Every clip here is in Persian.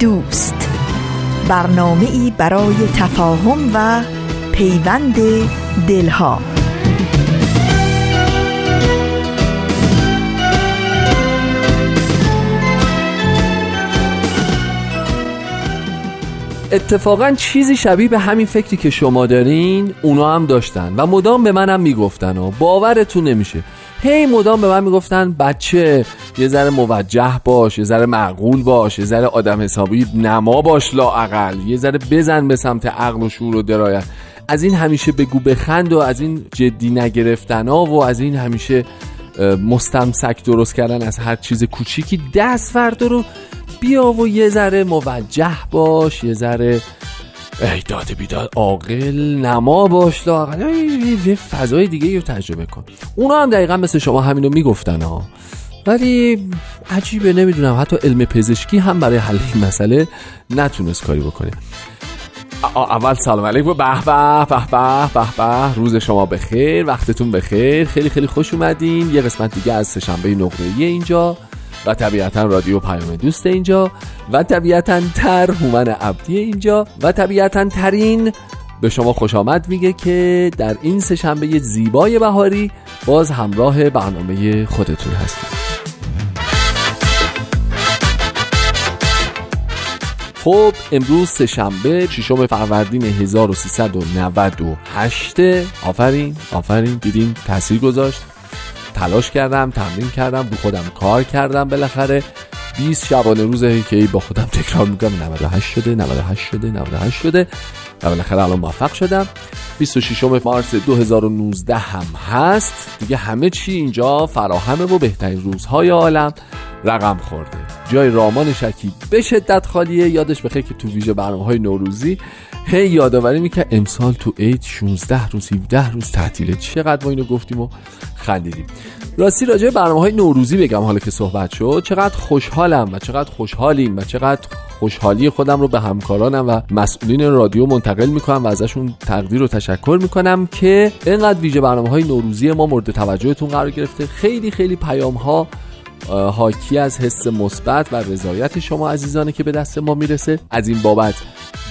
دوست. برنامه ای برای تفاهم و پیوند دلها. اتفاقا چیزی شبیه به همین فکری که شما دارین اونا هم داشتن و مدام به منم می‌گفتن و باورتون نمیشه. هی مدام به من می‌گفتن بچه یه ذره موجه باش یه ذره معقول باش یه ذره آدم حسابی نما باش لاعقل یه ذره بزن به سمت عقل و شور و درایت. از این همیشه بگو بخند و از این جدی نگرفتن ها و از این همیشه مستمسک درست کردن از هر چیز کوچیکی دست فردا رو بیا و یه ذره موجه باش یه ذره ای داد بیداد عاقل نما باش لاقل یه فضای دیگه رو تجربه کن. اونا هم دقیقا مثل شما همینو می‌گفتن ها. ولی عجیبه نمی‌دونم حتی علم پزشکی هم برای حل این مسئله نتونست کاری بکنه. اول سلام علیکم. به به به به به به. روز شما بخیر وقتتون بخیر. خیلی خیلی خوش اومدین. یه قسمت دیگه از سهشنبه نقره اینجا. و طبیعتا رادیو پیام دوست اینجا و طبیعتا تر هومن عبدی اینجا و طبیعتا ترین به شما خوش آمد میگه که در این سه شنبه زیبای بهاری باز همراه برنامه خودتون هستید خب امروز سه شنبه ششم فروردین 1398 آفرین آفرین. دیدین تاثیر گذاشت. تلاش کردم تمرین کردم رو خودم کار کردم بالاخره. 20 شبانه روزه که با خودم تکرار می‌کنم. 98 شده 98 شده 98 شده. و بالاخره الان موفق شدم. 26 مارس 2019 هم هست. دیگه همه چی اینجا فراهمه و بهترین روزهای عالم. رقم خورده. جای رامان شکی به شدت خالیه. یادش بخیر که تو ویژه برنامه های نوروزی هی یادآوری می‌کرد امسال تو عید 16 روز 17 روز تعطیله. چقدر ما اینو گفتیم و خندیدیم. راستی راجع برنامه های نوروزی بگم حالا که صحبت شد. چقدر خوشحالم و چقدر خوشحالیم و چقدر خوشحالی خودم رو به همکارانم و مسئولین رادیو منتقل می‌کنم و ازشون تقدیر و تشکر می‌کنم که اینقدر ویژه برنامه های نوروزی ما مورد توجهتون قرار گرفته. خیلی خیلی پیام ها حاکی از حس مثبت و رضایت شما عزیزانه که به دست ما می‌رسه. از این بابت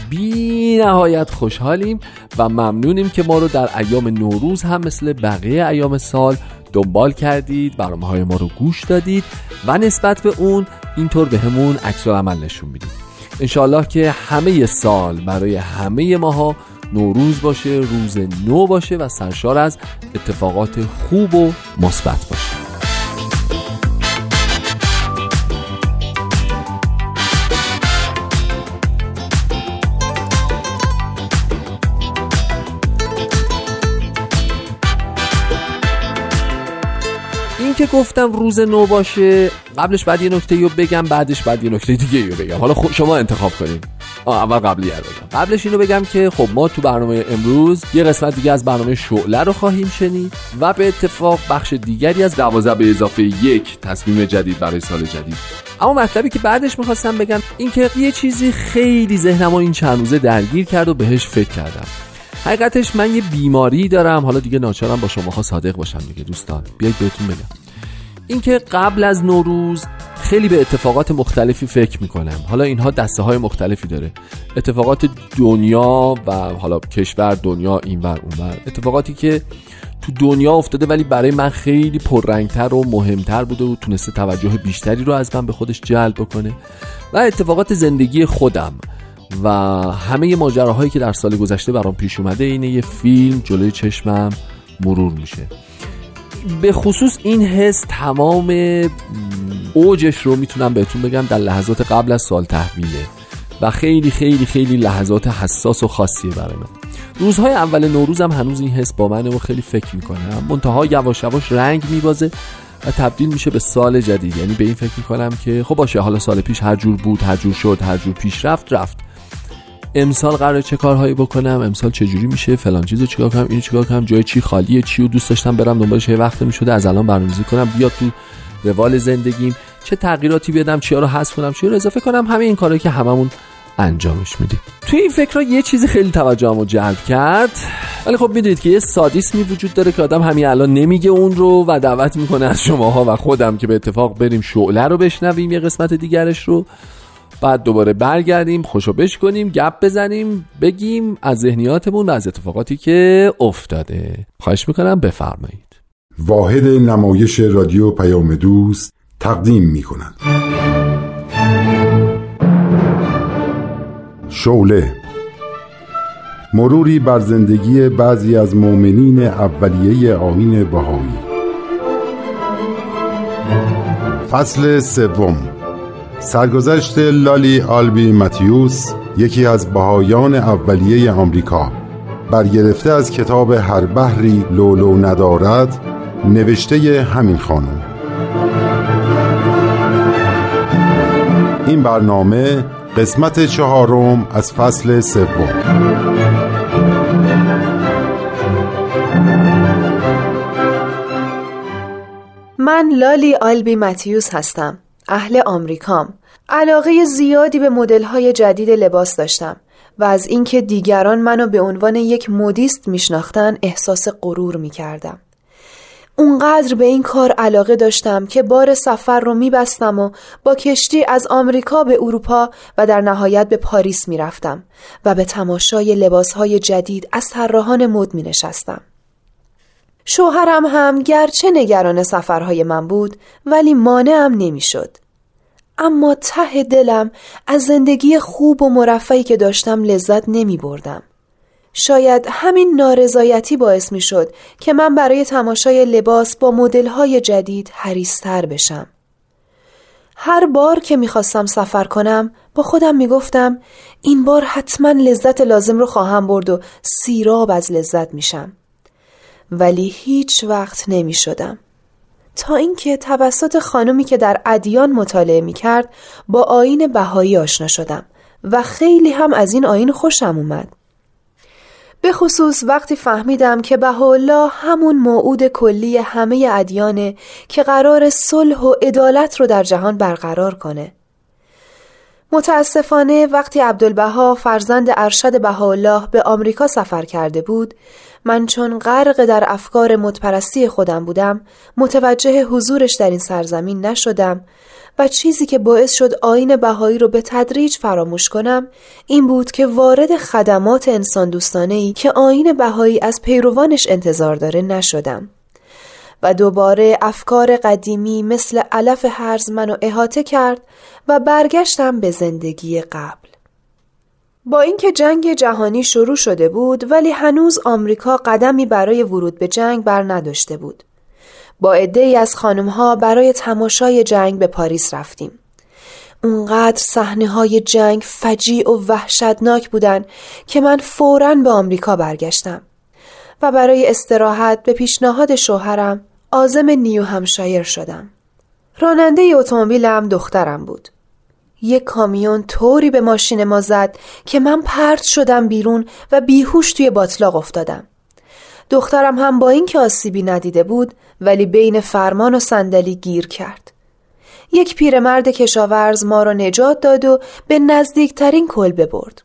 بی نهایت خوشحالیم و ممنونیم که ما رو در ایام نوروز هم مثل بقیه ایام سال دنبال کردید برنامه های ما رو گوش دادید و نسبت به اون اینطور به همون عکس عمل نشون می‌دید. انشالله که همه سال برای همه ماها نوروز باشه روز نو باشه و سرشار از اتفاقات خوب و مثبت باشه. که گفتم روز نو باشه قبلش بعد یه نکته رو بگم بعدش بعد یه نکته دیگه رو بگم. حالا شما انتخاب کنیم اول قبلی بگم. قبلش اینو بگم که خب ما تو برنامه امروز یه قسمت دیگه از برنامه شعله رو خواهیم شنید و به اتفاق بخش دیگری از دوازده به اضافه یک تصمیم جدید برای سال جدید. اما مطلبی که بعدش می‌خواستم بگم این که یه چیزی خیلی ذهنم این چند روزه درگیر کرد و بهش فکر کردم. حقیقتش من یه بیماری دارم. حالا دیگه ناچارم با شماها صادق باشم دیگه دوستان. بیاید بهتون بگم. اینکه قبل از نوروز خیلی به اتفاقات مختلفی فکر می‌کنم. حالا اینها دسته های مختلفی داره. اتفاقات دنیا و حالا کشور دنیا اینور اونور. اتفاقاتی که تو دنیا افتاده ولی برای من خیلی پررنگتر و مهمتر بوده و تونسته توجه بیشتری رو از من به خودش جلب بکنه. و اتفاقات زندگی خودم. و همه ماجراهایی که در سال گذشته برام پیش اومده اینه یه فیلم جلوی چشمم مرور میشه. به خصوص این حس تمام اوجش رو می‌تونم بهتون بگم در لحظات قبل از سال تحویله و خیلی خیلی خیلی لحظات حساس و خاصیه برای من. روزهای اول نوروزم هنوز این حس با منه و خیلی فکر می‌کنم منتها یواش یواش رنگ میبازه و تبدیل میشه به سال جدید. یعنی به این فکر می‌کنم که خب باشه حالا سال پیش هر جور بود هر جور شد هر جور پیش رفت رفت. امسال قرار چه کارهایی بکنم امسال چه جوری میشه فلان چیزو چیکار کنم اینو چیکار کنم جای چی خالیه چی و دوست داشتم برم دنبالش وقت می‌شده از الان برنامه‌ریزی کنم بیاد تو روال زندگیم چه تغییراتی بدم چیا رو حذف کنم چیا رو اضافه کنم همه این کارهایی که هممون انجامش میدیم. توی این فکر یه چیزی خیلی توجهمو جلب کرد. ولی خب می‌دونید که یه سادیسمی وجود داره که آدم همین الان نمیگه اون رو و دعوت می‌کنه از شماها و خودم که به اتفاق بریم شعله رو بشنویم یه قسمت دیگرش رو. بعد دوباره برگردیم خوشو بش کنیم گپ بزنیم بگیم از ذهنیاتمون از اتفاقاتی که افتاده. خواهش می‌کنم بفرمایید. واحد نمایش رادیو پیام دوست تقدیم می‌کنند شوله مروری بر زندگی بعضی از مؤمنین اولیه آیین بهایی. فصل سوم. سرگذشت لالی آلبی متیوس یکی از بهایان اولیه آمریکا. برگرفته از کتاب هر بحری لولو ندارد نوشته همین خانم. این برنامه قسمت چهارم از فصل سوم. من لالی آلبی متیوس هستم. اهل آمریکام علاقه زیادی به مدل‌های جدید لباس داشتم و از اینکه دیگران منو به عنوان یک مدیست میشناختن احساس غرور می‌کردم اونقدر به این کار علاقه داشتم که بار سفر رو میبستم و با کشتی از آمریکا به اروپا و در نهایت به پاریس می‌رفتم و به تماشای لباسهای جدید از طراحان مد می نشستم. شوهرم هم گرچه نگران سفرهای من بود ولی مانعم نمی‌شد. اما ته دلم از زندگی خوب و مرفعی که داشتم لذت نمی بردم. شاید همین نارضایتی باعث می شد که من برای تماشای لباس با مدل‌های جدید حریستر بشم. هر بار که می‌خواستم سفر کنم با خودم می‌گفتم این بار حتما لذت لازم رو خواهم برد و سیراب از لذت میشم. ولی هیچ وقت نمی شدم. تا اینکه توسط خانمی که در ادیان مطالعه می کرد با آین بهایی آشنا شدم و خیلی هم از این آین خوشم اومد. به خصوص وقتی فهمیدم که بهاءالله همون موعود کلی همه ادیانه که قرار صلح و عدالت رو در جهان برقرار کنه. متاسفانه وقتی عبدالبها فرزند ارشد بهاءالله به آمریکا سفر کرده بود من چون غرق در افکار متپرستی خودم بودم متوجه حضورش در این سرزمین نشدم و چیزی که باعث شد آین بهایی رو به تدریج فراموش کنم این بود که وارد خدمات انسان دوستانه ای که آین بهایی از پیروانش انتظار داره نشدم. و دوباره افکار قدیمی مثل علف هرز منو احاطه کرد و برگشتم به زندگی قبل. با اینکه جنگ جهانی شروع شده بود ولی هنوز آمریکا قدمی برای ورود به جنگ بر نداشته بود با عده ای از خانم ها برای تماشای جنگ به پاریس رفتیم. اونقدر صحنه های جنگ فجیع و وحشتناک بودن که من فوراً به آمریکا برگشتم و برای استراحت به پیشنهاد شوهرم آزم نیو همشایر شدم. راننده اتومبیلم دخترم بود. یک کامیون طوری به ماشین ما زد که من پرت شدم بیرون و بیهوش توی باطلاق افتادم. دخترم هم با اینکه آسیبی ندیده بود ولی بین فرمان و صندلی گیر کرد. یک پیرمرد کشاورز ما را نجات داد و به نزدیکترین کلبه برد.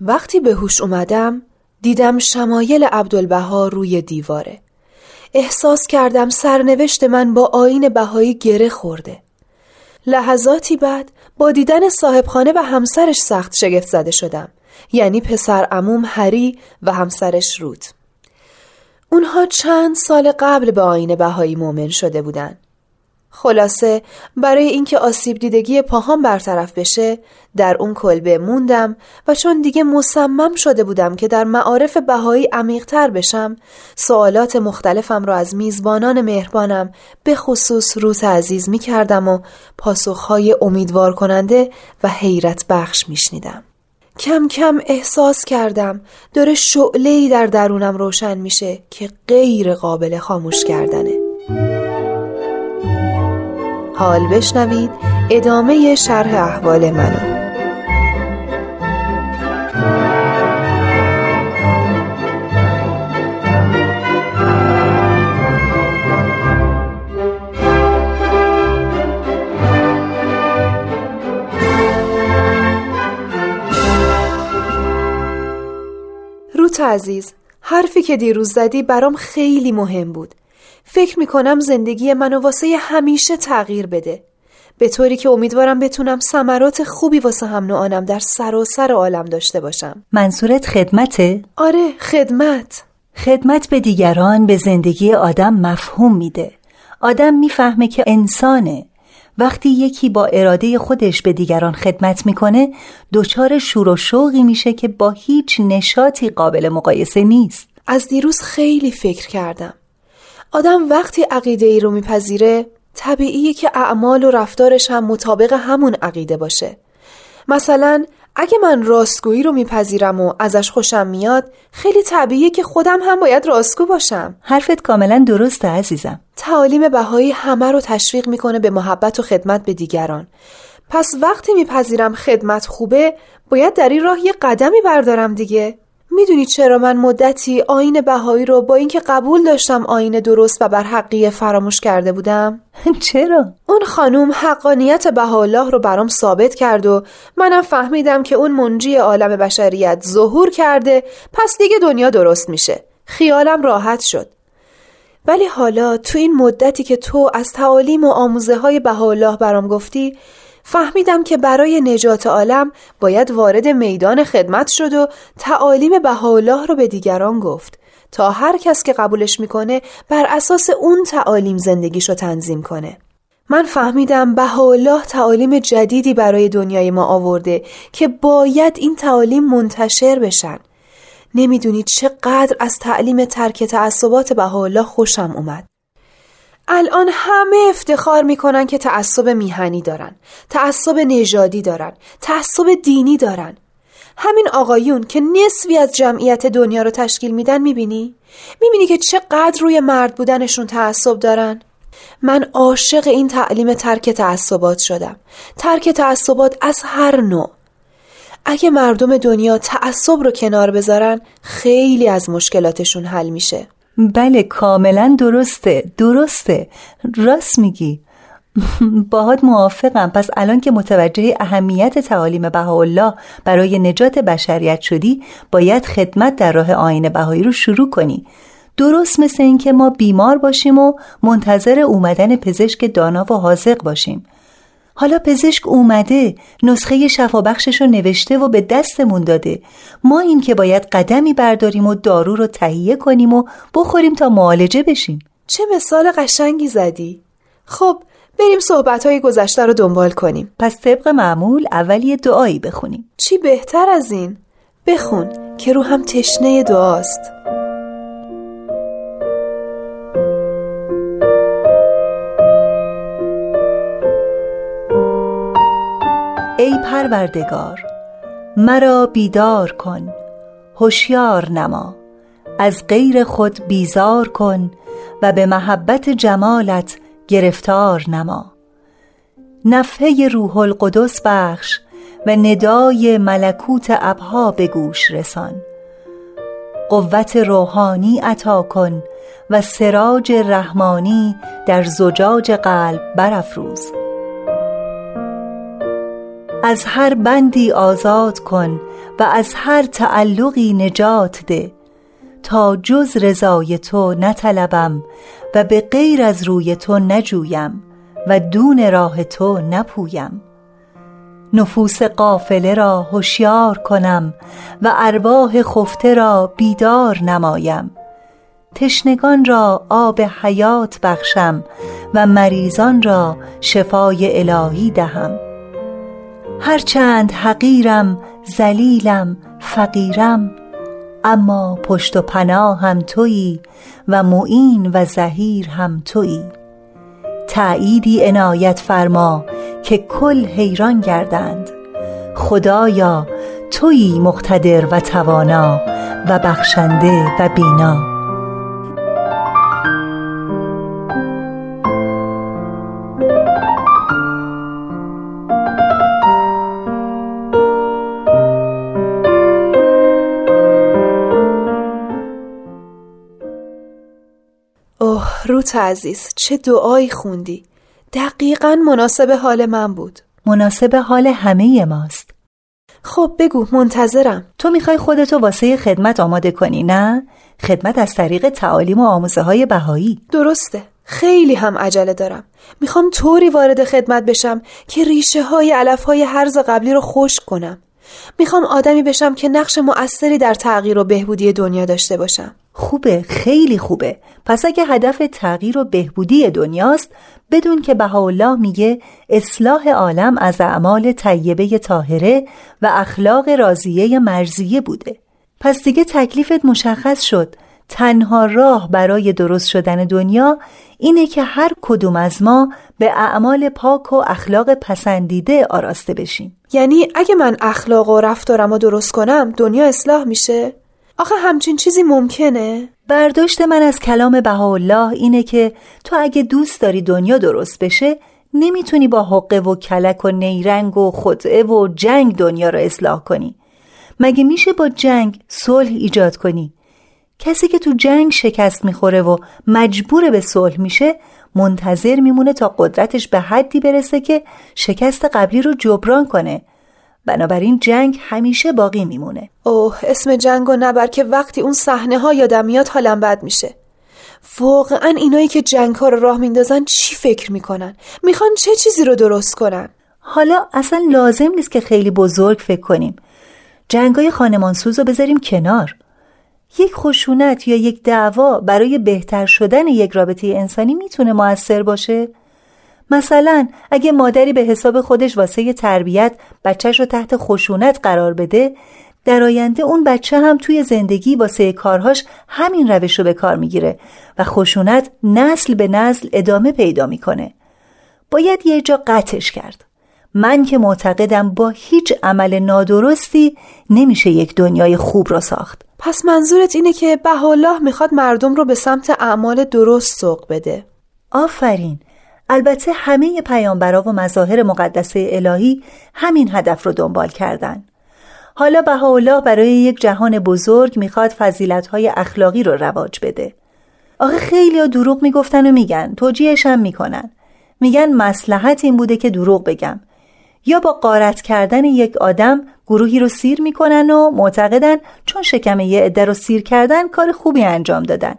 وقتی به هوش اومدم دیدم شمایل عبدالبها روی دیواره. احساس کردم سرنوشت من با آین بهایی گره خورده. لحظاتی بعد با دیدن صاحبخانه و همسرش سخت شگفت زده شدم. یعنی پسر اموم هری و همسرش روت. اونها چند سال قبل به آین بهایی مؤمن شده بودن. خلاصه برای اینکه آسیب دیدگی پاهام برطرف بشه در اون کلبه موندم و چون دیگه مصمم شده بودم که در معارف بهایی عمیقتر بشم سوالات مختلفم را از میزبانان مهربانم به خصوص روت عزیز می کردم و پاسخهای امیدوار کننده و حیرت بخش می شنیدم. کم کم احساس کردم داره شعله در درونم روشن میشه که غیر قابل خاموش کردنه حال بشنوید ادامه شرح احوال منو. روت عزیز حرفی که دیروز زدی برام خیلی مهم بود. فکر می‌کنم زندگی منو واسه همیشه تغییر بده. به طوری که امیدوارم بتونم ثمرات خوبی واسه هم نوعانم در سراسر عالم داشته باشم. منصورت خدمته؟ آره خدمت. خدمت به دیگران به زندگی آدم مفهوم میده. آدم می‌فهمه که انسانه. وقتی یکی با اراده خودش به دیگران خدمت می‌کنه دچار شور و شوقی میشه که با هیچ نشاطی قابل مقایسه نیست. از دیروز خیلی فکر کردم. آدم وقتی عقیده ای رو میپذیره طبیعیه که اعمال و رفتارش هم مطابق همون عقیده باشه. مثلا اگه من راستگویی رو میپذیرم و ازش خوشم میاد خیلی طبیعیه که خودم هم باید راستگو باشم. حرفت کاملا درسته عزیزم. تعالیم بهایی همه رو تشویق می‌کنه به محبت و خدمت به دیگران. پس وقتی میپذیرم خدمت خوبه باید در این راه یه قدمی بردارم دیگه. می‌دونی چرا من مدتی آین بهایی رو با اینکه قبول داشتم آین درست و بر حقیه فراموش کرده بودم؟ چرا؟ اون خانوم حقانیت بهاءالله رو برام ثابت کرد و منم فهمیدم که اون منجی عالم بشریت ظهور کرده پس دیگه دنیا درست میشه خیالم راحت شد ولی حالا تو این مدتی که تو از تعالیم و آموزه های بهاءالله برام گفتی فهمیدم که برای نجات عالم باید وارد میدان خدمت شد و تعالیم بهاءالله رو به دیگران گفت تا هر کس که قبولش می‌کنه بر اساس اون تعالیم زندگیشو تنظیم کنه. من فهمیدم بهاءالله تعالیم جدیدی برای دنیای ما آورده که باید این تعالیم منتشر بشن. نمی‌دونید چقدر از تعلیم ترک تعصبات بهاءالله خوشم اومد. الان همه افتخار می‌کنن که تعصب میهنی دارن تعصب نژادی دارن تعصب دینی دارن همین آقایون که نصفی از جمعیت دنیا رو تشکیل میدن می‌بینی؟ می‌بینی که چقدر روی مرد بودنشون تعصب دارن؟ من عاشق این تعلیم ترک تعصبات شدم ترک تعصبات از هر نوع اگه مردم دنیا تعصب رو کنار بذارن خیلی از مشکلاتشون حل میشه بله کاملا درسته درسته. راست میگی. باهات موافقم. پس الان که متوجه اهمیت تعالیم بهاءالله برای نجات بشریت شدی باید خدمت در راه آین بهایی رو شروع کنی. درست مثل اینکه ما بیمار باشیم و منتظر اومدن پزشک دانا و حاضق باشیم. حالا پزشک اومده نسخه شفابخشش رو نوشته و به دستمون داده. ما این که باید قدمی برداریم و دارو رو تهیه کنیم و بخوریم تا معالجه بشیم. چه مثال قشنگی زدی. خب بریم صحبت های گذشته رو دنبال کنیم. پس طبق معمول اول یه دعایی بخونیم. چی بهتر از این؟ بخون که رو هم تشنه دعاست. ای پروردگار مرا بیدار کن هوشیار نما از غیر خود بیزار کن و به محبت جمالت گرفتار نما. نفحه روح القدس بخش و ندای ملکوت ابها به گوش رسان. قوت روحانی عطا کن و سراج رحمانی در زجاج قلب برافروز. از هر بندی آزاد کن و از هر تعلقی نجات ده. تا جز رضای تو نطلبم و به غیر از روی تو نجویم و دون راه تو نپویم. نفوس قافله را هوشیار کنم و ارواح خفته را بیدار نمایم. تشنگان را آب حیات بخشم و مریضان را شفای الهی دهم. هرچند حقیرم زلیلم فقیرم اما پشت و پناه هم تویی و معین و زهیر هم تویی. تعییدی عنایت فرما که کل حیران گردند. خدایا تویی مقتدر و توانا و بخشنده و بینا. عزیز چه دعایی خوندی؟ دقیقا مناسب حال من بود. مناسب حال همه ماست. خب بگو منتظرم. تو می‌خوای خودتو واسه خدمت آماده کنی نه؟ خدمت از طریق تعالیم و آموزه های بهایی. درسته. خیلی هم عجله دارم. می‌خوام طوری وارد خدمت بشم که ریشه های علف های حرز قبلی رو خشک کنم. می‌خوام آدمی بشم که نقش مؤثری در تغییر و بهبودی دنیا داشته باشم. خوبه خیلی خوبه. پس اگه هدف تغییر و بهبودی دنیاست بدون که بهاءالله میگه اصلاح عالم از اعمال طیبه طاهره و اخلاق راضیه مرزیه بوده. پس دیگه تکلیفت مشخص شد. تنها راه برای درست شدن دنیا اینه که هر کدوم از ما به اعمال پاک و اخلاق پسندیده آراسته بشیم. یعنی اگه من اخلاق و رفتارم رو درست کنم دنیا اصلاح میشه؟ آخه همچین چیزی ممکنه؟ برداشت من از کلام بهاءالله اینه که تو اگه دوست داری دنیا درست بشه نمی‌تونی با حقه و کلک و نیرنگ و خدعه و جنگ دنیا رو اصلاح کنی. مگه میشه با جنگ صلح ایجاد کنی؟ کسی که تو جنگ شکست می‌خوره و مجبور به صلح میشه منتظر میمونه تا قدرتش به حدی برسه که شکست قبلی رو جبران کنه. بنابراین جنگ همیشه باقی میمونه. اوه اسم جنگ و نبر که وقتی اون صحنه ها یادم میاد حالم بد میشه. واقعا اینایی که جنگ ها رو راه میندازن چی فکر می‌کنن؟ می‌خوان چه چیزی رو درست کنن؟ حالا اصلا لازم نیست که خیلی بزرگ فکر کنیم. جنگای خانمانسوز رو بذاریم کنار. یک خشونت یا یک دعوا برای بهتر شدن یک رابطه انسانی می‌تونه موثر باشه؟ مثلا اگه مادری به حساب خودش واسه تربیت بچهش رو تحت خشونت قرار بده در آینده اون بچه هم توی زندگی واسه کارهاش همین روش رو به کار می‌گیره و خشونت نسل به نسل ادامه پیدا می‌کنه. باید یه جا قطعش کرد. من که معتقدم با هیچ عمل نادرستی نمیشه یک دنیای خوب را ساخت. پس منظورت اینه که بهالله می‌خواد مردم رو به سمت اعمال درست سوق بده. آفرین! البته همه پیامبرا و مظاهر مقدسه الهی همین هدف رو دنبال کردن. حالا بهاءالله برای یک جهان بزرگ می‌خواد فضیلتهای اخلاقی رو رواج بده. آخه خیلی ها دروغ می‌گفتن و میگن توجیهش هم می‌کنن. میگن مسلحت این بوده که دروغ بگم. یا با قارت کردن یک آدم گروهی رو سیر می‌کنن و معتقدن چون شکم یه عده رو سیر کردن کار خوبی انجام دادن.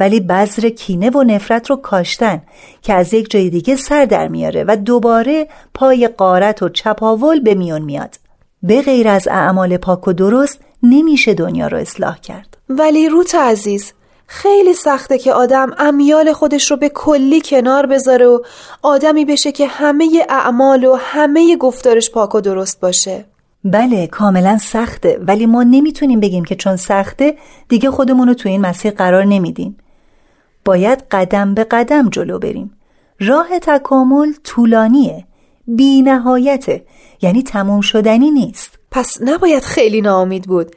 ولی بذر کینه و نفرت رو کاشتن که از یک جای دیگه سر در میاره و دوباره پای قارت و چپاول به میون میاد. به غیر از اعمال پاک و درست نمیشه دنیا رو اصلاح کرد. ولی روت عزیز خیلی سخته که آدم امیال خودش رو به کلی کنار بذاره و آدمی بشه که همه اعمال و همه گفتارش پاک و درست باشه. بله کاملا سخته ولی ما نمی‌تونیم بگیم که چون سخته دیگه خودمون رو تو این مسیر قرار نمیدیم. باید قدم به قدم جلو بریم. راه تکامل طولانیه. بی نهایته یعنی تموم شدنی نیست. پس نباید خیلی ناامید بود.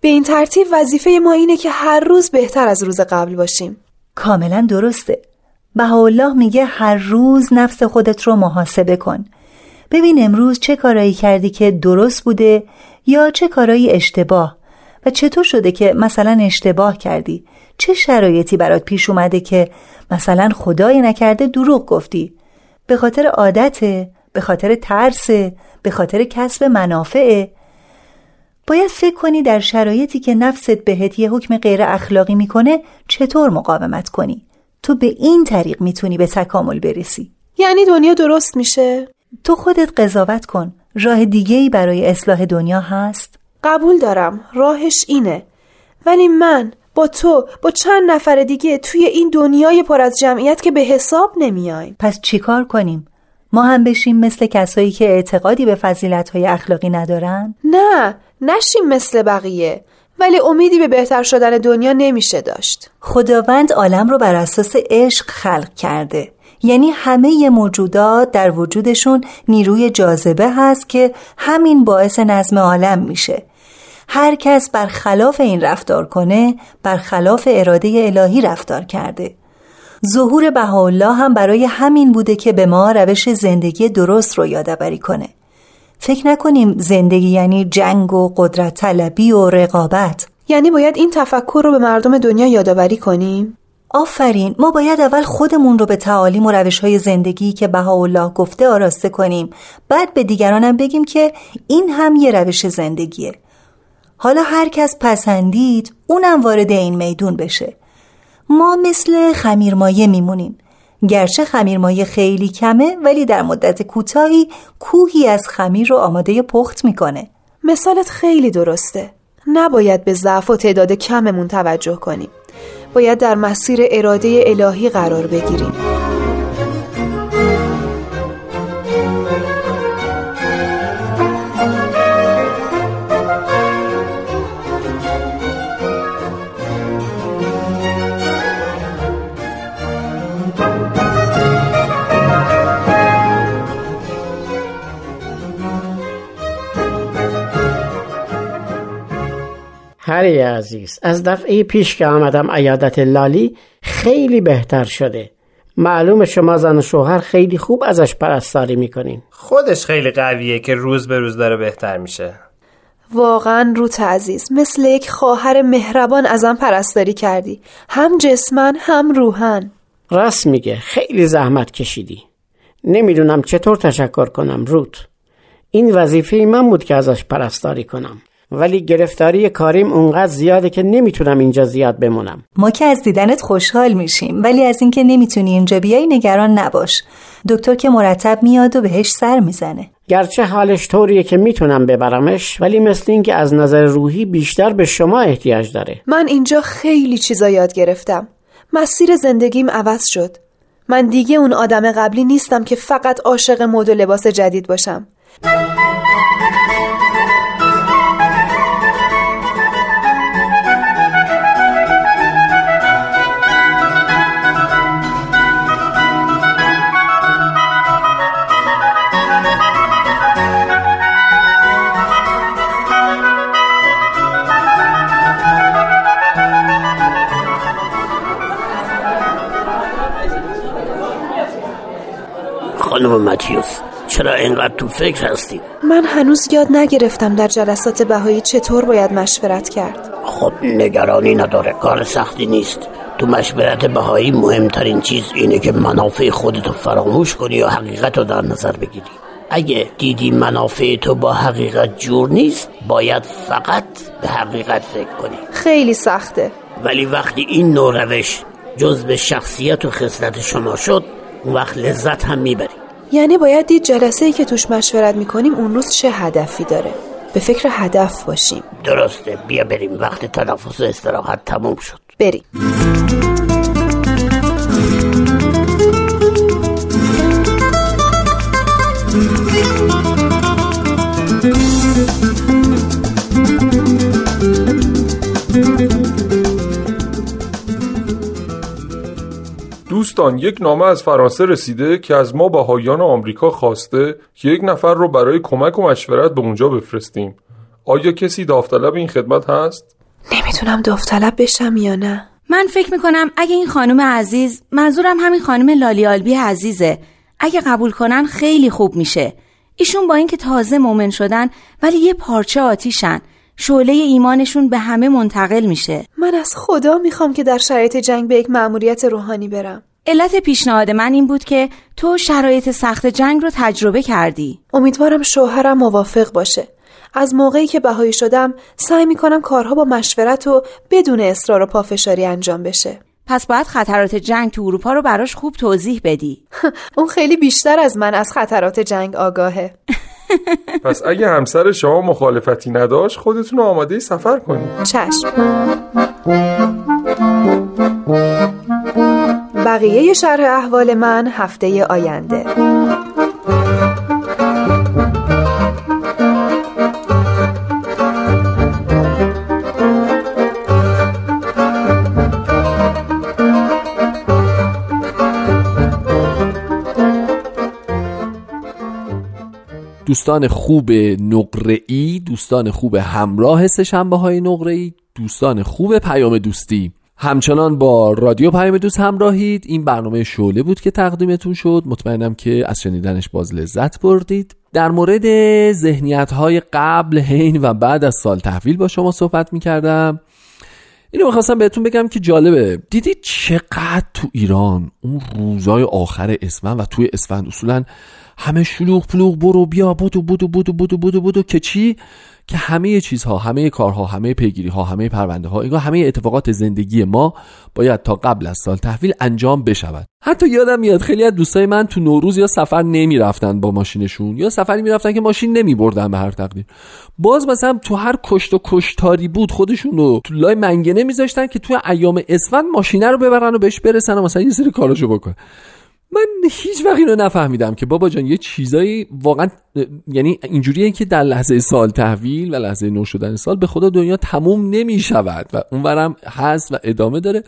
به این ترتیب وظیفه ما اینه که هر روز بهتر از روز قبل باشیم. کاملا درسته. بهاءالله میگه هر روز نفس خودت رو محاسبه کن. ببین امروز چه کارایی کردی که درست بوده یا چه کارایی اشتباه و چطور شده که مثلا اشتباه کردی. چه شرایطی برات پیش اومده که مثلا خدای نکرده دروغ گفتی؟ به خاطر عادته به خاطر ترس به خاطر کسب منافعه. باید فکر کنی در شرایطی که نفست بهت یه حکم غیر اخلاقی می‌کنه چطور مقاومت کنی؟ تو به این طریق می‌تونی به تکامل برسی. یعنی دنیا درست میشه؟ تو خودت قضاوت کن. راه دیگه ای برای اصلاح دنیا هست؟ قبول دارم. راهش اینه. ولی من با تو با چند نفر دیگه توی این دنیای پر از جمعیت که به حساب نمیایم پس چیکار کنیم؟ ما هم بشیم مثل کسایی که اعتقادی به فضیلت‌های اخلاقی ندارن؟ نه نشیم مثل بقیه. ولی امیدی به بهتر شدن دنیا نمیشه داشت. خداوند عالم رو بر اساس عشق خلق کرده. یعنی همه موجودات در وجودشون نیروی جاذبه هست که همین باعث نظم عالم میشه. هر کس بر خلاف این رفتار کنه بر خلاف اراده الهی رفتار کرده. ظهور بهاءالله هم برای همین بوده که به ما روش زندگی درست رو یادآوری کنه. فکر نکنیم زندگی یعنی جنگ و قدرت طلبی و رقابت. یعنی باید این تفکر رو به مردم دنیا یادآوری کنیم؟ آفرین ما باید اول خودمون رو به تعالیم و روش های زندگی که بهاءالله گفته آراسته کنیم. بعد به دیگرانم بگیم که این هم یه روش زندگیه. حالا هر کس پسندید اونم وارد این میدون بشه. ما مثل خمیرمایه میمونیم. گرچه خمیرمایه خیلی کمه ولی در مدت کوتاهی کوهی از خمیر رو آماده پخت می‌کنه. مثالت خیلی درسته. نباید به ضعف و تعداد کممون توجه کنیم. باید در مسیر اراده الهی قرار بگیریم. هری عزیز از دفعه پیش که آمدم عیادت لالی خیلی بهتر شده. معلوم شما زن و شوهر خیلی خوب ازش پرستاری می‌کنین. خودش خیلی قویه که روز به روز داره بهتر میشه. واقعا روت عزیز مثل یک خواهر مهربان ازم پرستاری کردی. هم جسمن هم روحن. راست میگه خیلی زحمت کشیدی. نمی‌دونم چطور تشکر کنم روت. این وظیفه من بود که ازش پرستاری کنم. ولی گرفتاری کاریم اونقدر زیاده که نمی‌تونم اینجا زیاد بمونم. ما که از دیدنت خوشحال میشیم ولی از اینکه نمی‌تونی اینجا بیای نگران نباش. دکتر که مرتب میاد و بهش سر می‌زنه. گرچه حالش طوریه که می‌تونم ببرمش ولی مثل اینکه از نظر روحی بیشتر به شما احتیاج داره. من اینجا خیلی چیزا یاد گرفتم. مسیر زندگیم عوض شد. من دیگه اون آدم قبلی نیستم که فقط عاشق مد و لباس جدید باشم. خانم متیوس. چرا اینقدر تو فکر هستی؟ من هنوز یاد نگرفتم در جلسات بهایی چطور باید مشورت کرد. خب نگرانی نداره. کار سختی نیست. تو مشورت بهایی مهمترین چیز اینه که منافع خودتو فراموش کنی و حقیقت رو در نظر بگیری. اگه دیدی منافع تو با حقیقت جور نیست باید فقط به حقیقت فکر کنی. خیلی سخته. ولی وقتی این نوع روش جز به شخصیت و خصلت شما شد وقت لذت هم می‌بری. یعنی باید دید جلسه ای که توش مشورت می‌کنیم اون روز چه هدفی داره. به فکر هدف باشیم. درسته. بیا بریم. وقت تنفس و استراحت تموم شد. بریم. دوستان یک نامه از فرانسه رسیده که از ما بهایان آمریکا خواسته که یک نفر رو برای کمک و مشورت به اونجا بفرستیم. آیا کسی داوطلب این خدمت هست؟ نمی‌تونم داوطلب بشم یا نه. من فکر می‌کنم اگه این خانم عزیز منظورم همین خانم لالی آلبی عزیزه. اگه قبول کنن خیلی خوب میشه. ایشون با اینکه تازه مؤمن شدن ولی یه پارچه آتیشن. شعله ایمانشون به همه منتقل میشه. من از خدا می‌خوام که در شرایط جنگ به یک مأموریت روحانی برم. علت پیشنهاد من این بود که تو شرایط سخت جنگ رو تجربه کردی. امیدوارم شوهرم موافق باشه. از موقعی که بهایی شدم سعی می‌کنم کارها با مشورت و بدون اصرار و پافشاری انجام بشه. پس باید خطرات جنگ تو اروپا رو براش خوب توضیح بدی. اون خیلی بیشتر از من از خطرات جنگ آگاهه. پس اگه همسر شما مخالفتی نداشت خودتون رو آماده سفر کنید چشم. بقیه شرح احوال من هفته آینده. دوستان خوب نقره ای دوستان خوب همراه سشنبه های نقره ای دوستان خوب پیام دوستی. همچنان با رادیو پیام دوست همراهید. این برنامه شعله بود که تقدیمتون شد. مطمئنم که از شنیدنش باز لذت بردید. در مورد ذهنیت های قبل حین و بعد از سال تحویل با شما صحبت می کردم اینو می‌خواستم بهتون بگم که جالبه. دیدید چقدر تو ایران اون روزای آخر اسفند و توی اسفند اصولا همه شلوغ پلوغ برو بیا بودو بودو بودو بودو بودو بودو که چی؟ که همه چیزها همه کارها همه پیگیری ها همه پرونده ها انگار همه اتفاقات زندگی ما باید تا قبل از سال تحویل انجام بشود. حتی یادم میاد خیلی از دوستای من تو نوروز یا سفر نمی‌رفتن با ماشینشون یا سفری می‌رفتن که ماشین نمیبردن به هر تقدیر. باز مثلا تو هر کشت و کشتاری بود خودشون رو تو لای منگنه میذاشتن که تو ایام اسفند ماشینه رو ببرن و بهش برسن و مثلا یه سری کاراشو بکنن. من هیچ وقت اینو نفهمیدم که بابا جان یه چیزایی واقعا یعنی اینجوریه که در لحظه سال تحویل و لحظه نو شدن سال به خدا دنیا تموم نمی شود و اونورم هست و ادامه داره.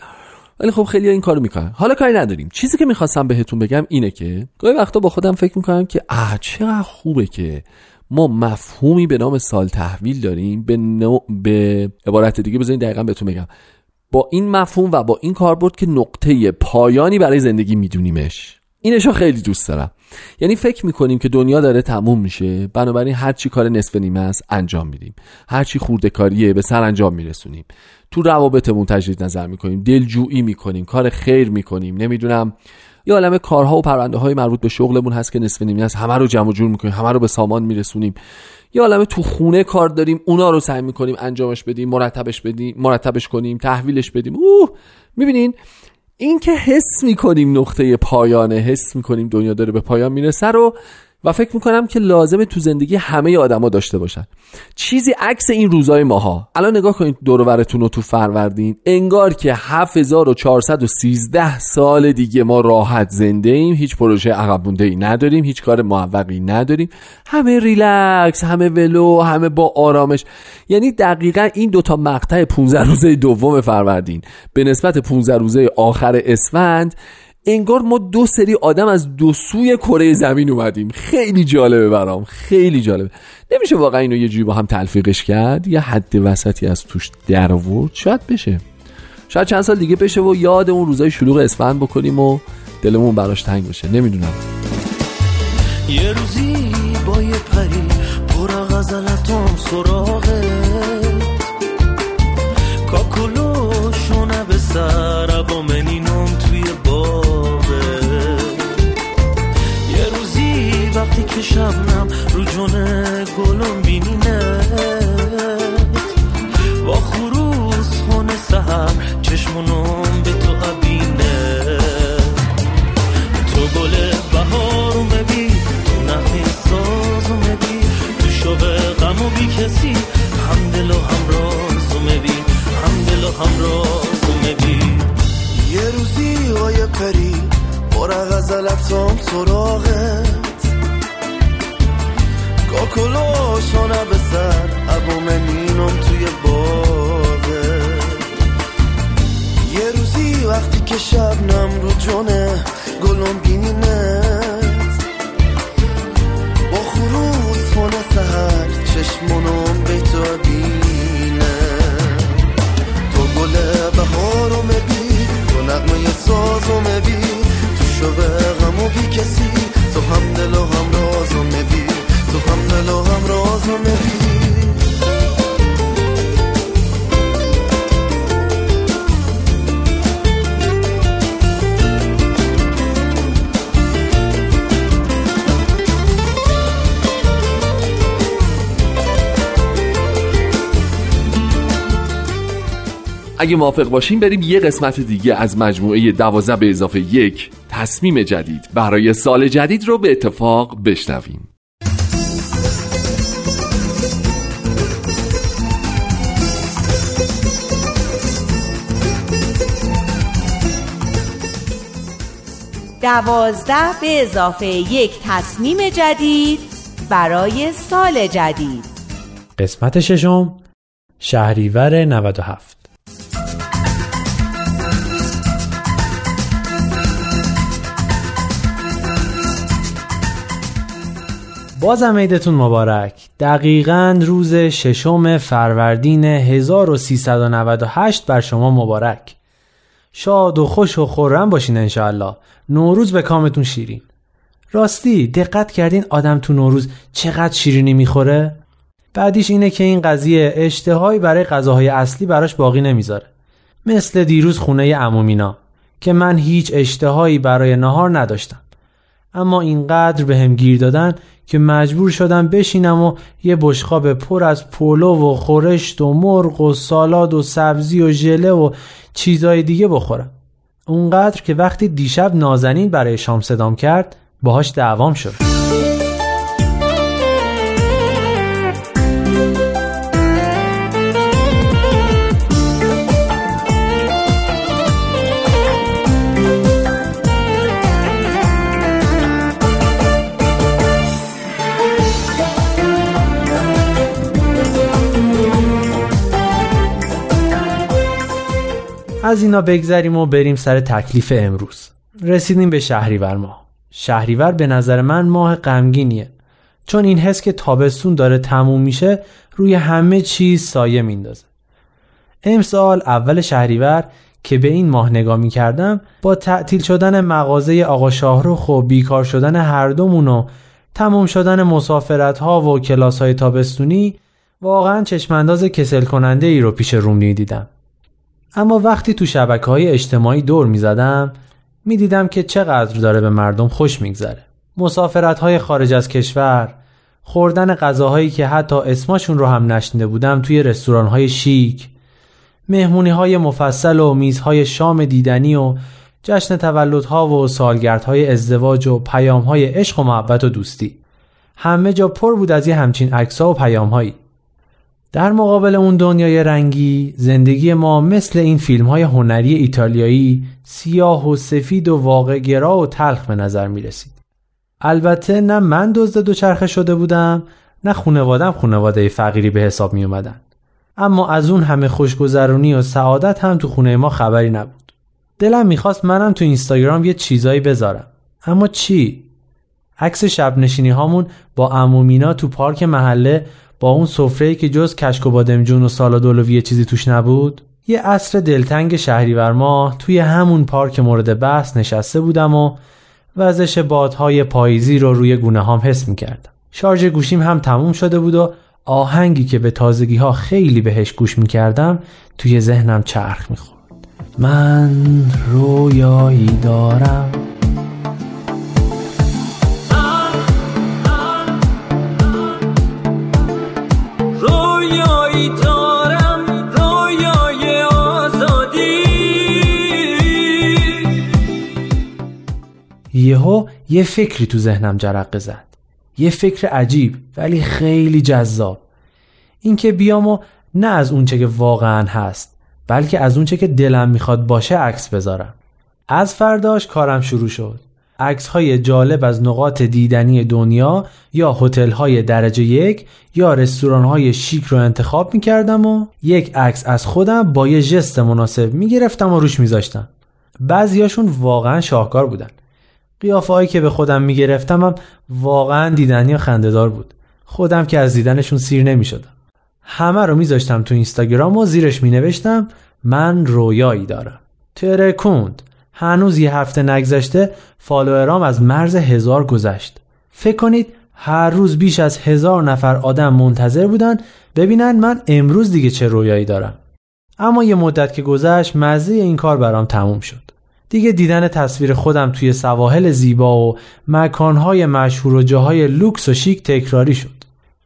ولی خب خیلی این کارو می‌کنن. حالا کاری نداریم. چیزی که می‌خواستم بهتون بگم اینه که گاهی وقتا با خودم فکر می‌کنم که اه چقدر خوبه که ما مفهومی به نام سال تحویل داریم. به, نو... به عبارت دیگه بذارین دقیقا بهتون بگم. با این مفهوم و با این کاربرد که نقطه پایانی برای زندگی میدونیمش. اینشو خیلی دوست دارم. یعنی فکر می‌کنیم که دنیا داره تموم میشه بنابراین هر چی کار نصف نیمه است انجام میدیم. هر چی خورده کاریه به سر انجام میرسونیم. تو روابطمون تجدید نظر می‌کنیم دلجویی می‌کنیم کار خیر می‌کنیم. نمی‌دونم یه عالم کارها و پرونده های مربوط به شغلمون هست که نصف نیمه است. همه رو جمع جور می‌کنیم همه رو به سامان میرسونیم. یه عالمه تو خونه کار داریم اونا رو سعی می‌کنیم انجامش بدیم مرتبش بدیم مرتبش کنیم تحویلش بدیم. اوه! می‌بینین؟ این که حس می‌کنیم نقطه پایانه حس می‌کنیم دنیا داره به پایان می‌رسه رو و فکر می‌کنم که لازمه تو زندگی همه آدما داشته باشن. چیزی عکس این روزای ماها. الان نگاه کنید دور رو تو فروردین. انگار که 7413 سال دیگه ما راحت زنده ایم. هیچ پروژه عقب ای نداریم. هیچ کار موفقی نداریم. همه ریلکس همه ولو همه با آرامش. یعنی دقیقا این دوتا مقطع 15 روزه دوم فروردین. به نسبت 15 روزه آخر اسفند انگار ما دو سری آدم از دو سوی کره زمین اومدیم. خیلی جالبه برام. خیلی جالبه. نمیشه واقعا اینو یه جوری با هم تلفیقش کرد؟ یه حد وسطی از توش در آورد. شاید بشه. شاید چند سال دیگه بشه و یاد اون روزای شلوغ اسفند بکنیم و دلمون براش تنگ بشه. نمی‌دونم. یه روزی با یه پری پر غزلتم سراغه که شبنم رو جونه گلم بینینت با خروز خونه سهر چشمونم به تو عبینه تو گل بهارو مبی تو نقی سازو مبی تو شوه غم و بی کسی هم دل و هم رازو مبی هم دل و هم رازو مبی یه روزی های پری پر غزلتام سراغه. کلو شانه به سر منینم توی باغه. یه روزی وقتی که شبنم رو جونه گلم بینینت با خروز خونه سهر چشمونم به تو بینه. تو گل بهارو مبی تو نغمه سازو مبی تو شبه غمو بی کسی تو هم دل و هم رازو مبی تو هم دل و هم رازو اگه موافق باشیم بریم یه قسمت دیگه از مجموعه دوازده به اضافه یک تصمیم جدید. برای سال جدید رو به اتفاق بشنویم. دوازده به اضافه یک تصمیم جدید برای سال جدید. قسمت ششم شهریور 97 بازم عیدتون مبارک. دقیقا روز ششم فروردین 1398 بر شما مبارک. شاد و خوش و خورم باشین انشاءالله. نوروز به کامتون شیرین. راستی دقت کردین آدم تو نوروز چقدر شیرینی می‌خوره؟ بعدیش اینه که این قضیه اشتهایی برای غذاهای اصلی براش باقی نمی‌ذاره. مثل دیروز خونه عمومینا که من هیچ اشتهایی برای نهار نداشتم. اما اینقدر به هم گیر دادن که مجبور شدم بشینم و یه بشقاب پر از پلو و خورشت و مرغ و سالاد و سبزی و ژله و چیزای دیگه بخورم. اونقدر که وقتی دیشب نازنین برای شام صدام کرد باهاش دعوام شد. از اینا بگذریم و بریم سر تکلیف امروز. رسیدیم به شهریور ماه. شهریور به نظر من ماه غمگینیه. چون این حس که تابستون داره تموم میشه روی همه چیز سایه میندازه. امسال اول شهریور که به این ماه نگاه می کردم با تعطیل شدن مغازه آقا شاهروخ و بیکار شدن هر دومون و تموم شدن مسافرت ها و کلاس های تابستونی واقعا چشمانداز کسل کننده ای رو پیش روم دیدم اما وقتی تو شبکه های اجتماعی دور می زدم می دیدم که چقدر داره به مردم خوش میگذره. مسافرت های خارج از کشور، خوردن غذاهایی که حتی اسماشون رو هم نشنده بودم توی رستوران های شیک، مهمونی های مفصل و میزهای شام دیدنی و جشن تولدها و سالگردهای ازدواج و پیام های عشق و محبت و دوستی. همه جا پر بود از یه همچین عکس‌ها و پیامهایی. در مقابل اون دنیای رنگی زندگی ما مثل این فیلم های هنری ایتالیایی سیاه و سفید و واقع گرا و تلخ به نظر می رسید. البته نه من دزد دوچرخه شده بودم نه خونوادم خونواده فقیری به حساب می اومدن. اما از اون همه خوشگذرونی و سعادت هم تو خونه ما خبری نبود. دلم می‌خواست منم تو اینستاگرام یه چیزایی بذارم. اما چی؟ عکس شب نشینی هامون با امومینا تو پارک محله با اون سفره‌ای که جز کشک و بادمجون و سالاد اولوی چیزی توش نبود یه عصر دلتنگ شهریور ماه توی همون پارک مورد بحث نشسته بودم و وزش بادهای پاییزی رو روی گونه هام حس می‌کردم. شارژ گوشیم هم تموم شده بود و آهنگی که به تازگی ها خیلی بهش گوش می‌کردم توی ذهنم چرخ می‌خورد. من رویایی دارم. یهو یه فکری تو ذهنم جرقه زد. یه فکر عجیب ولی خیلی جذاب. اینکه بیام و نه از اونچه که واقعا هست بلکه از اونچه که دلم می‌خواد باشه عکس بذارم. از فرداش کارم شروع شد. عکس های جالب از نقاط دیدنی دنیا یا هتل های درجه یک یا رستوران های شیک رو انتخاب می‌کردم و یک عکس از خودم با یه ژست مناسب می‌گرفتم و روش میذاشتم. بعضیاشون واقعا شاهکار بودن. قیافه که به خودم می‌گرفتم هم واقعا دیدنی و خندهدار بود. خودم که از دیدنشون سیر نمی‌شدم. همه رو میذاشتم تو اینستاگرام و زیرش مینوشتم من رویایی دارم. ترکوند. هنوز یه هفته نگذشته فالوورام از مرز هزار گذشت. فکر کنید هر روز بیش از هزار نفر آدم منتظر بودن ببینن من امروز دیگه چه رویایی دارم. اما یه مدت که گذشت مزه این کار برام تموم شد. دیگه دیدن تصویر خودم توی سواحل زیبا و مکانهای مشهور و جاهای لوکس و شیک تکراری شد.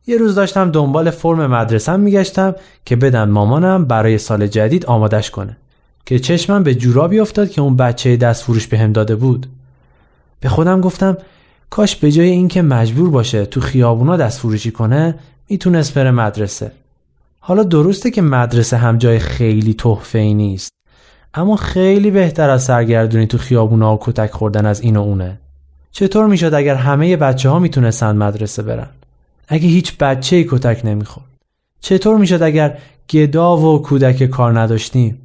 یه روز داشتم دنبال فرم مدرسم میگشتم که بدن مامانم برای سال جدید آمادش کنه که چشمم به جورابی افتاد که اون بچه دست فروش به هم داده بود. به خودم گفتم کاش به جای اینکه مجبور باشه تو خیابونا دست فروشی کنه می‌تونست بره مدرسه. حالا درسته که مدرسه هم جای خیلی تحفه نیست. اما خیلی بهتر از سرگردونی تو خیابونا و کتک خوردن از این و اونه. چطور می‌شد اگر همه بچه ها می‌تونستن مدرسه برن؟ اگه هیچ بچه ای کتک نمی‌خورد. چطور می‌شد اگر گدا و کودک کار نداشتیم؟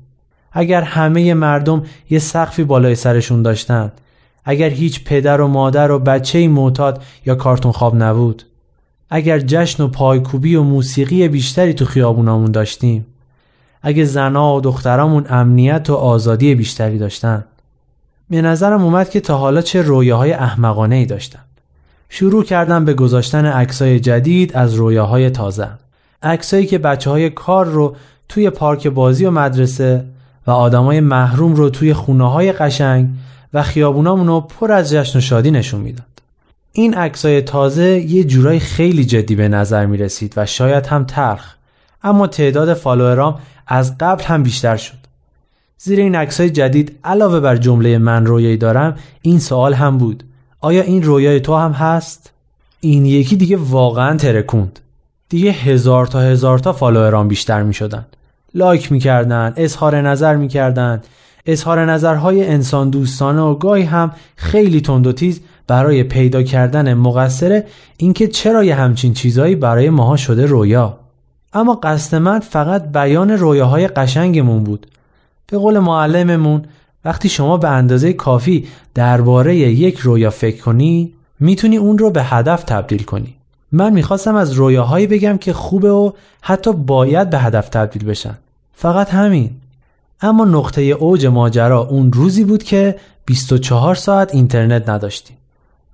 اگر همه مردم یه سقفی بالای سرشون داشتن؟ اگر هیچ پدر و مادر و بچه ای معتاد یا کارتون خواب نبود؟ اگر جشن و پایکوبی و موسیقی بیشتری تو خیابونامون داشتیم؟ اگه زنا و دخترامون امنیت و آزادی بیشتری داشتن. به نظرم اومد که تا حالا چه رویاهای احمقانه ای داشتن. شروع کردم به گذاشتن عکسای جدید از رویاهای تازه. عکسایی که بچه های کار رو توی پارک بازی و مدرسه و آدمای محروم رو توی خونه های قشنگ و خیابونامون رو پر از جشن و شادی نشون می‌داد. این عکسای تازه یه جورای خیلی جدی به نظر می رسید و شاید هم تلخ. اما تعداد فالوورام از قبل هم بیشتر شد. زیر این عکسای جدید علاوه بر جمله من رویایی دارم این سوال هم بود. آیا این رویای تو هم هست؟ این یکی دیگه واقعا ترکوند. دیگه هزار تا هزار تا فالووران بیشتر می شدن لایک می کردن اظهار نظر می کردن اظهار نظرهای انسان دوستانه و گاهی هم خیلی تند و تیز برای پیدا کردن مقصر اینکه چرا یه همچین چیزایی برای ماها شده رویا. اما قصد من فقط بیان رویاهای قشنگمون بود. به قول معلممون وقتی شما به اندازه کافی درباره یک رویا فکر کنی می‌تونی اون رو به هدف تبدیل کنی. من می‌خواستم از رویاهایی بگم که خوبه و حتی باید به هدف تبدیل بشن. فقط همین. اما نقطه اوج ماجرا اون روزی بود که 24 ساعت اینترنت نداشتیم.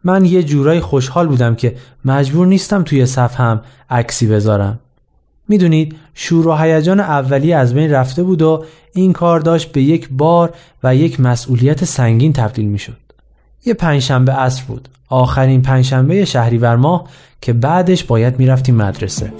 من یه جورایی خوشحال بودم که مجبور نیستم توی صفحم عکسی بذارم. می‌دونید شور و هیجان اولی از بین رفته بود و این کار داشت به یک بار و یک مسئولیت سنگین تبدیل می‌شد. یه پنجشنبه عصر بود. آخرین پنجشنبه شهریور ماه که بعدش باید می‌رفتیم مدرسه.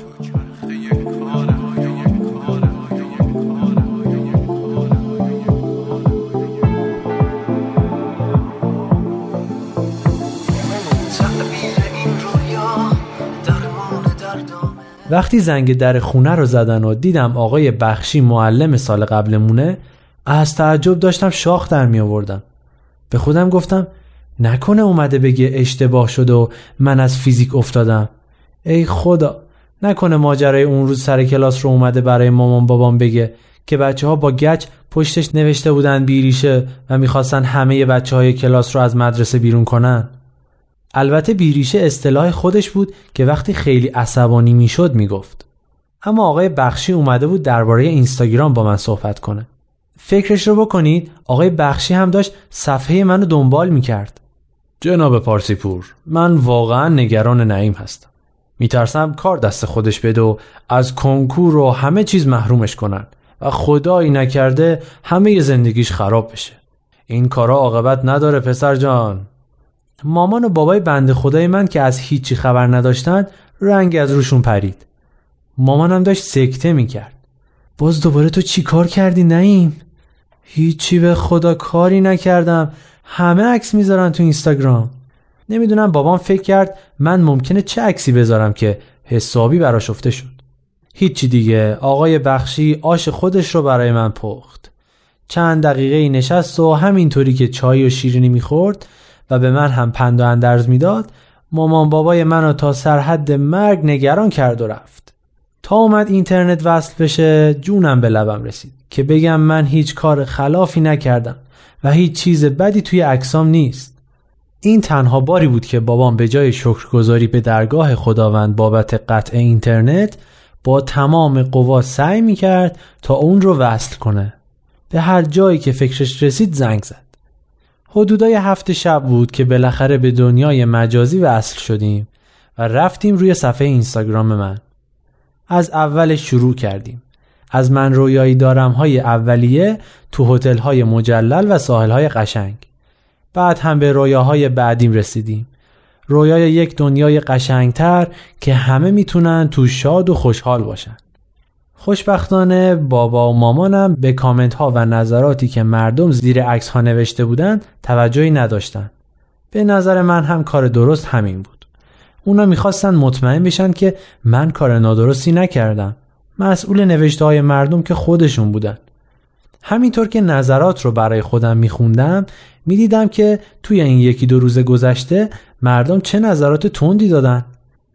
وقتی زنگ در خونه رو زدن و دیدم آقای بخشی معلم سال قبلمونه از تعجب داشتم شاخ در می آوردم. به خودم گفتم نکنه اومده بگه اشتباه شده و من از فیزیک افتادم. ای خدا نکنه ماجرای اون روز سر کلاس رو اومده برای مامان بابام بگه که بچه ها با گچ پشتش نوشته بودن بیریشه و می‌خواستن همه بچه های کلاس رو از مدرسه بیرون کنن. البته بیریشه اصطلاح خودش بود که وقتی خیلی عصبانی می‌شد می‌گفت. اما آقای بخشی اومده بود درباره اینستاگرام با من صحبت کنه. فکرش رو بکنید آقای بخشی هم داشت صفحه منو دنبال می‌کرد. جناب پارسیپور من واقعا نگران نعیم هستم. میترسم کار دست خودش بده و از کنکور و همه چیز محرومش کنن و خدایی نکرده همه زندگیش خراب بشه. این کارا عاقبت نداره پسر جان. مامان و بابای بنده خدای من که از هیچی خبر نداشتن رنگ از روشون پرید. مامانم داشت سکته می‌کرد. باز دوباره تو چی کار کردی نیم؟ هیچی به خدا کاری نکردم. همه عکس می‌ذارن تو اینستاگرام. نمی‌دونم بابام فکر کرد من ممکنه چه عکسی بذارم که حسابی براش افته شد. هیچی دیگه آقای بخشی آش خودش رو برای من پخت. چند دقیقه نشست و همینطوری که چای و شیرینی می‌خورد و به من هم پند و اندرز می‌داد مامان بابای منو تا سرحد مرگ نگران کرد و رفت. تا اومد اینترنت وصل بشه جونم به لبم رسید که بگم من هیچ کار خلافی نکردم و هیچ چیز بدی توی عکسام نیست. این تنها باری بود که بابام به جای شکرگزاری به درگاه خداوند بابت قطع اینترنت با تمام قوا سعی می‌کرد تا اون رو وصل کنه. به هر جایی که فکرش رسید زنگ زد. حدودای هفت شب بود که بالاخره به دنیای مجازی وصل شدیم و رفتیم روی صفحه اینستاگرام من. از اول شروع کردیم. از من رویایی دارم های اولیه تو هتل های مجلل و ساحل های قشنگ. بعد هم به رویاهای بعدیم رسیدیم. رویای یک دنیای قشنگتر که همه می‌تونن تو شاد و خوشحال باشن. خوشبختانه بابا و مامانم به کامنت ها و نظراتی که مردم زیر عکس ها نوشته بودند توجهی نداشتن. به نظر من هم کار درست همین بود. اونا می‌خواستن مطمئن بشن که من کار نادرستی نکردم. مسئول نوشته های مردم که خودشون بودن. همینطور که نظرات رو برای خودم میخوندم می‌دیدم که توی این یکی دو روز گذشته مردم چه نظرات تندی دادن.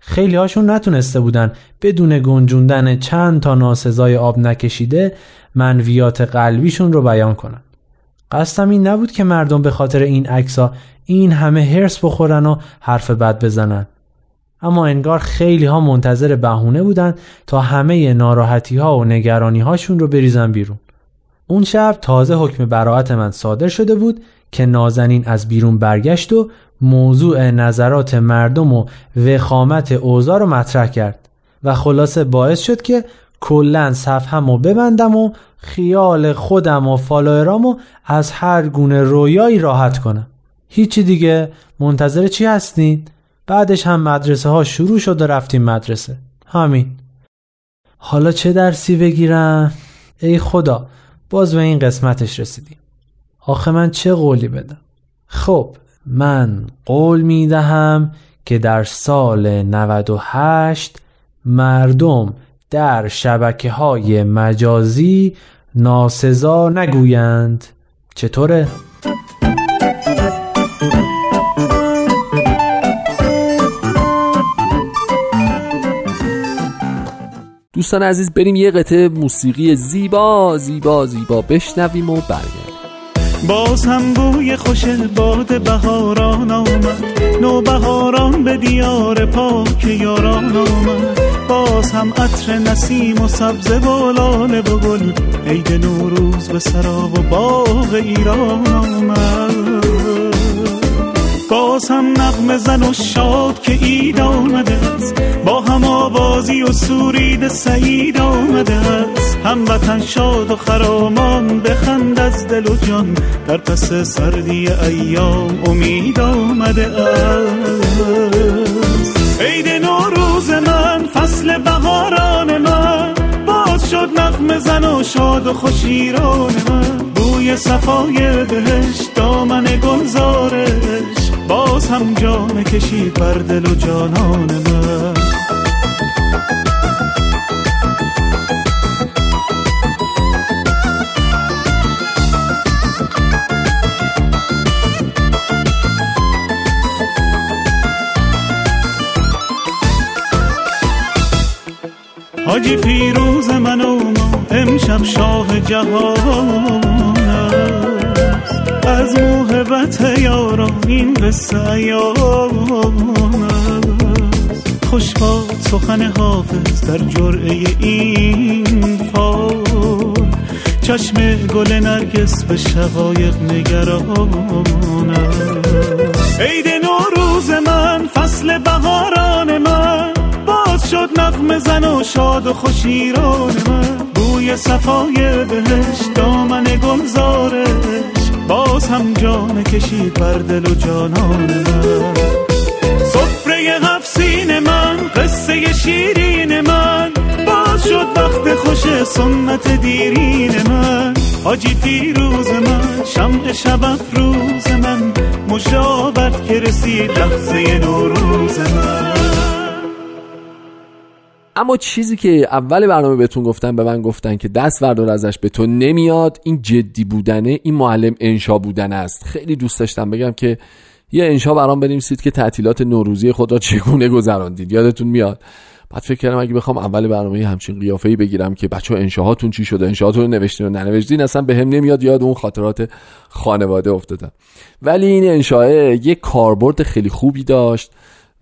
خیلی هاشون نتونسته بودن بدون گنجوندن چند تا ناسزای آب نکشیده منویات قلبیشون رو بیان کنن. قصدم این نبود که مردم به خاطر این عکسا این همه هرس بخورن و حرف بد بزنن. اما انگار خیلی ها منتظر بهونه بودن تا همه ناراحتی ها و نگرانی هاشون رو بریزن بیرون. اون شب تازه حکم براعت من صادر شده بود که نازنین از بیرون برگشت و موضوع نظرات مردم و وخامت اوضاع رو مطرح کرد و خلاصه باعث شد که کلا صفحم و ببندم و خیال خودم و فالوئرامو از هر گونه رویایی راحت کنم هیچی دیگه منتظر چی هستین؟ بعدش هم مدرسه ها شروع شد و رفتیم مدرسه همین حالا چه درسی بگیرم؟ ای خدا باز به این قسمتش رسیدیم آخه من چه قولی بدم؟ خب من قول می دهم که در سال 98 مردم در شبکه های مجازی ناسزا نگویند چطوره؟ دوستان عزیز بریم یه قطعه موسیقی زیبا زیبا زیبا بشنویم و برگردیم باز هم بوی خوش باد بهاران آمد. نو بهاران به دیار پاک یاران آمد. باز هم عطر نسیم و سبز و لاله و گل عید نوروز به سرا و باغ ایران آمد. باز هم نغم زن و شاد که اید آمده است. با هم آوازی و سورید سعید آمده است. هموطن شاد و خرامان بخند از دل و جان. در پس سردی ایام امید آمده است. عید نوروز من فصل بهاران من. باز شد نغم زن و شاد و خوشیران من. بوی صفای بهشت دامن گلزارش. باز هم جام کشید بر دل و جانان من. حاجی فیروز من و ما امشب شاه جهان. از موهبت یاران این قصه ایام خوش باد سخن حافظ در جرعه این فال. چشم گل نرگس به شقایق نگران عید نوروز من فصل بهاران من. باز شد نغم زن و شاد و خوشیران من. بوی صفای بهشت دامن گلزارش باز هم جام کشید بر دل و جانان من. سفره هفسین من قصه شیرین من. باز شد وقت خوش سنت دیرین من. حاجی فیروز من شمع شب افروز من. مشابت که رسید لحظه نوروز من. اما چیزی که اول برنامه بهتون گفتن به من گفتن که دست وردار ازش به تو نمیاد این جدی بودنه این معلم انشا بودن است. خیلی دوست داشتم بگم که یه انشا برام بنویسید که تعطیلات نوروزی خود را چگونه گذراندید. یادتون میاد؟ بعد فکر کردم اگه بخوام اول برنامه همچین قیافه‌ای بگیرم که بچه انشاهاتون چی شده انشاهاتون نوشتین و ننوشتین اصلا به هم نمیاد یاد اون خاطرات خانواده افتادم ولی این انشاه یه کاربرد خیلی خوبی داشت.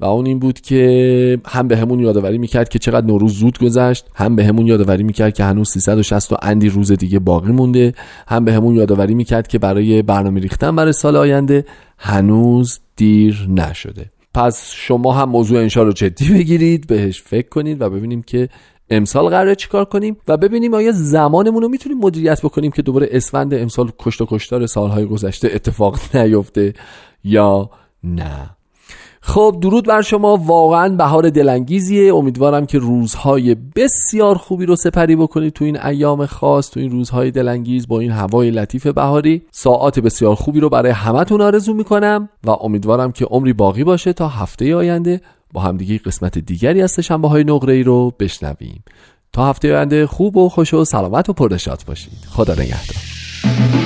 و اون این بود که هم به همون یادآوری می‌کرد که چقدر نوروز زود گذشت هم به همون یادآوری می‌کرد که هنوز 360 و اندی روز دیگه باقی مونده هم به همون یادآوری می‌کرد که برای برنامه ریختن برای سال آینده هنوز دیر نشده. پس شما هم موضوع انشا رو جدی بگیرید بهش فکر کنید و ببینیم که امسال قراره چیکار کنیم و ببینیم آیا زمانمون رو می‌تونیم مدیریت بکنیم که دوباره اسفند امسال کشت و کشتار سالهای گذشته اتفاق نیفته یا نه. خب درود بر شما. واقعا بهار دلانگیزیه. امیدوارم که روزهای بسیار خوبی رو سپری بکنید تو این ایام خاص تو این روزهای دلانگیز با این هوای لطیف بهاری. ساعات بسیار خوبی رو برای همتون آرزو می‌کنم و امیدوارم که عمری باقی باشه تا هفته آینده با همدیگه قسمت دیگری از شنبه های نقره ای رو بشنویم. تا هفته آینده خوب و خوش و سلامت و پردشات باشید. خدا نگهدار.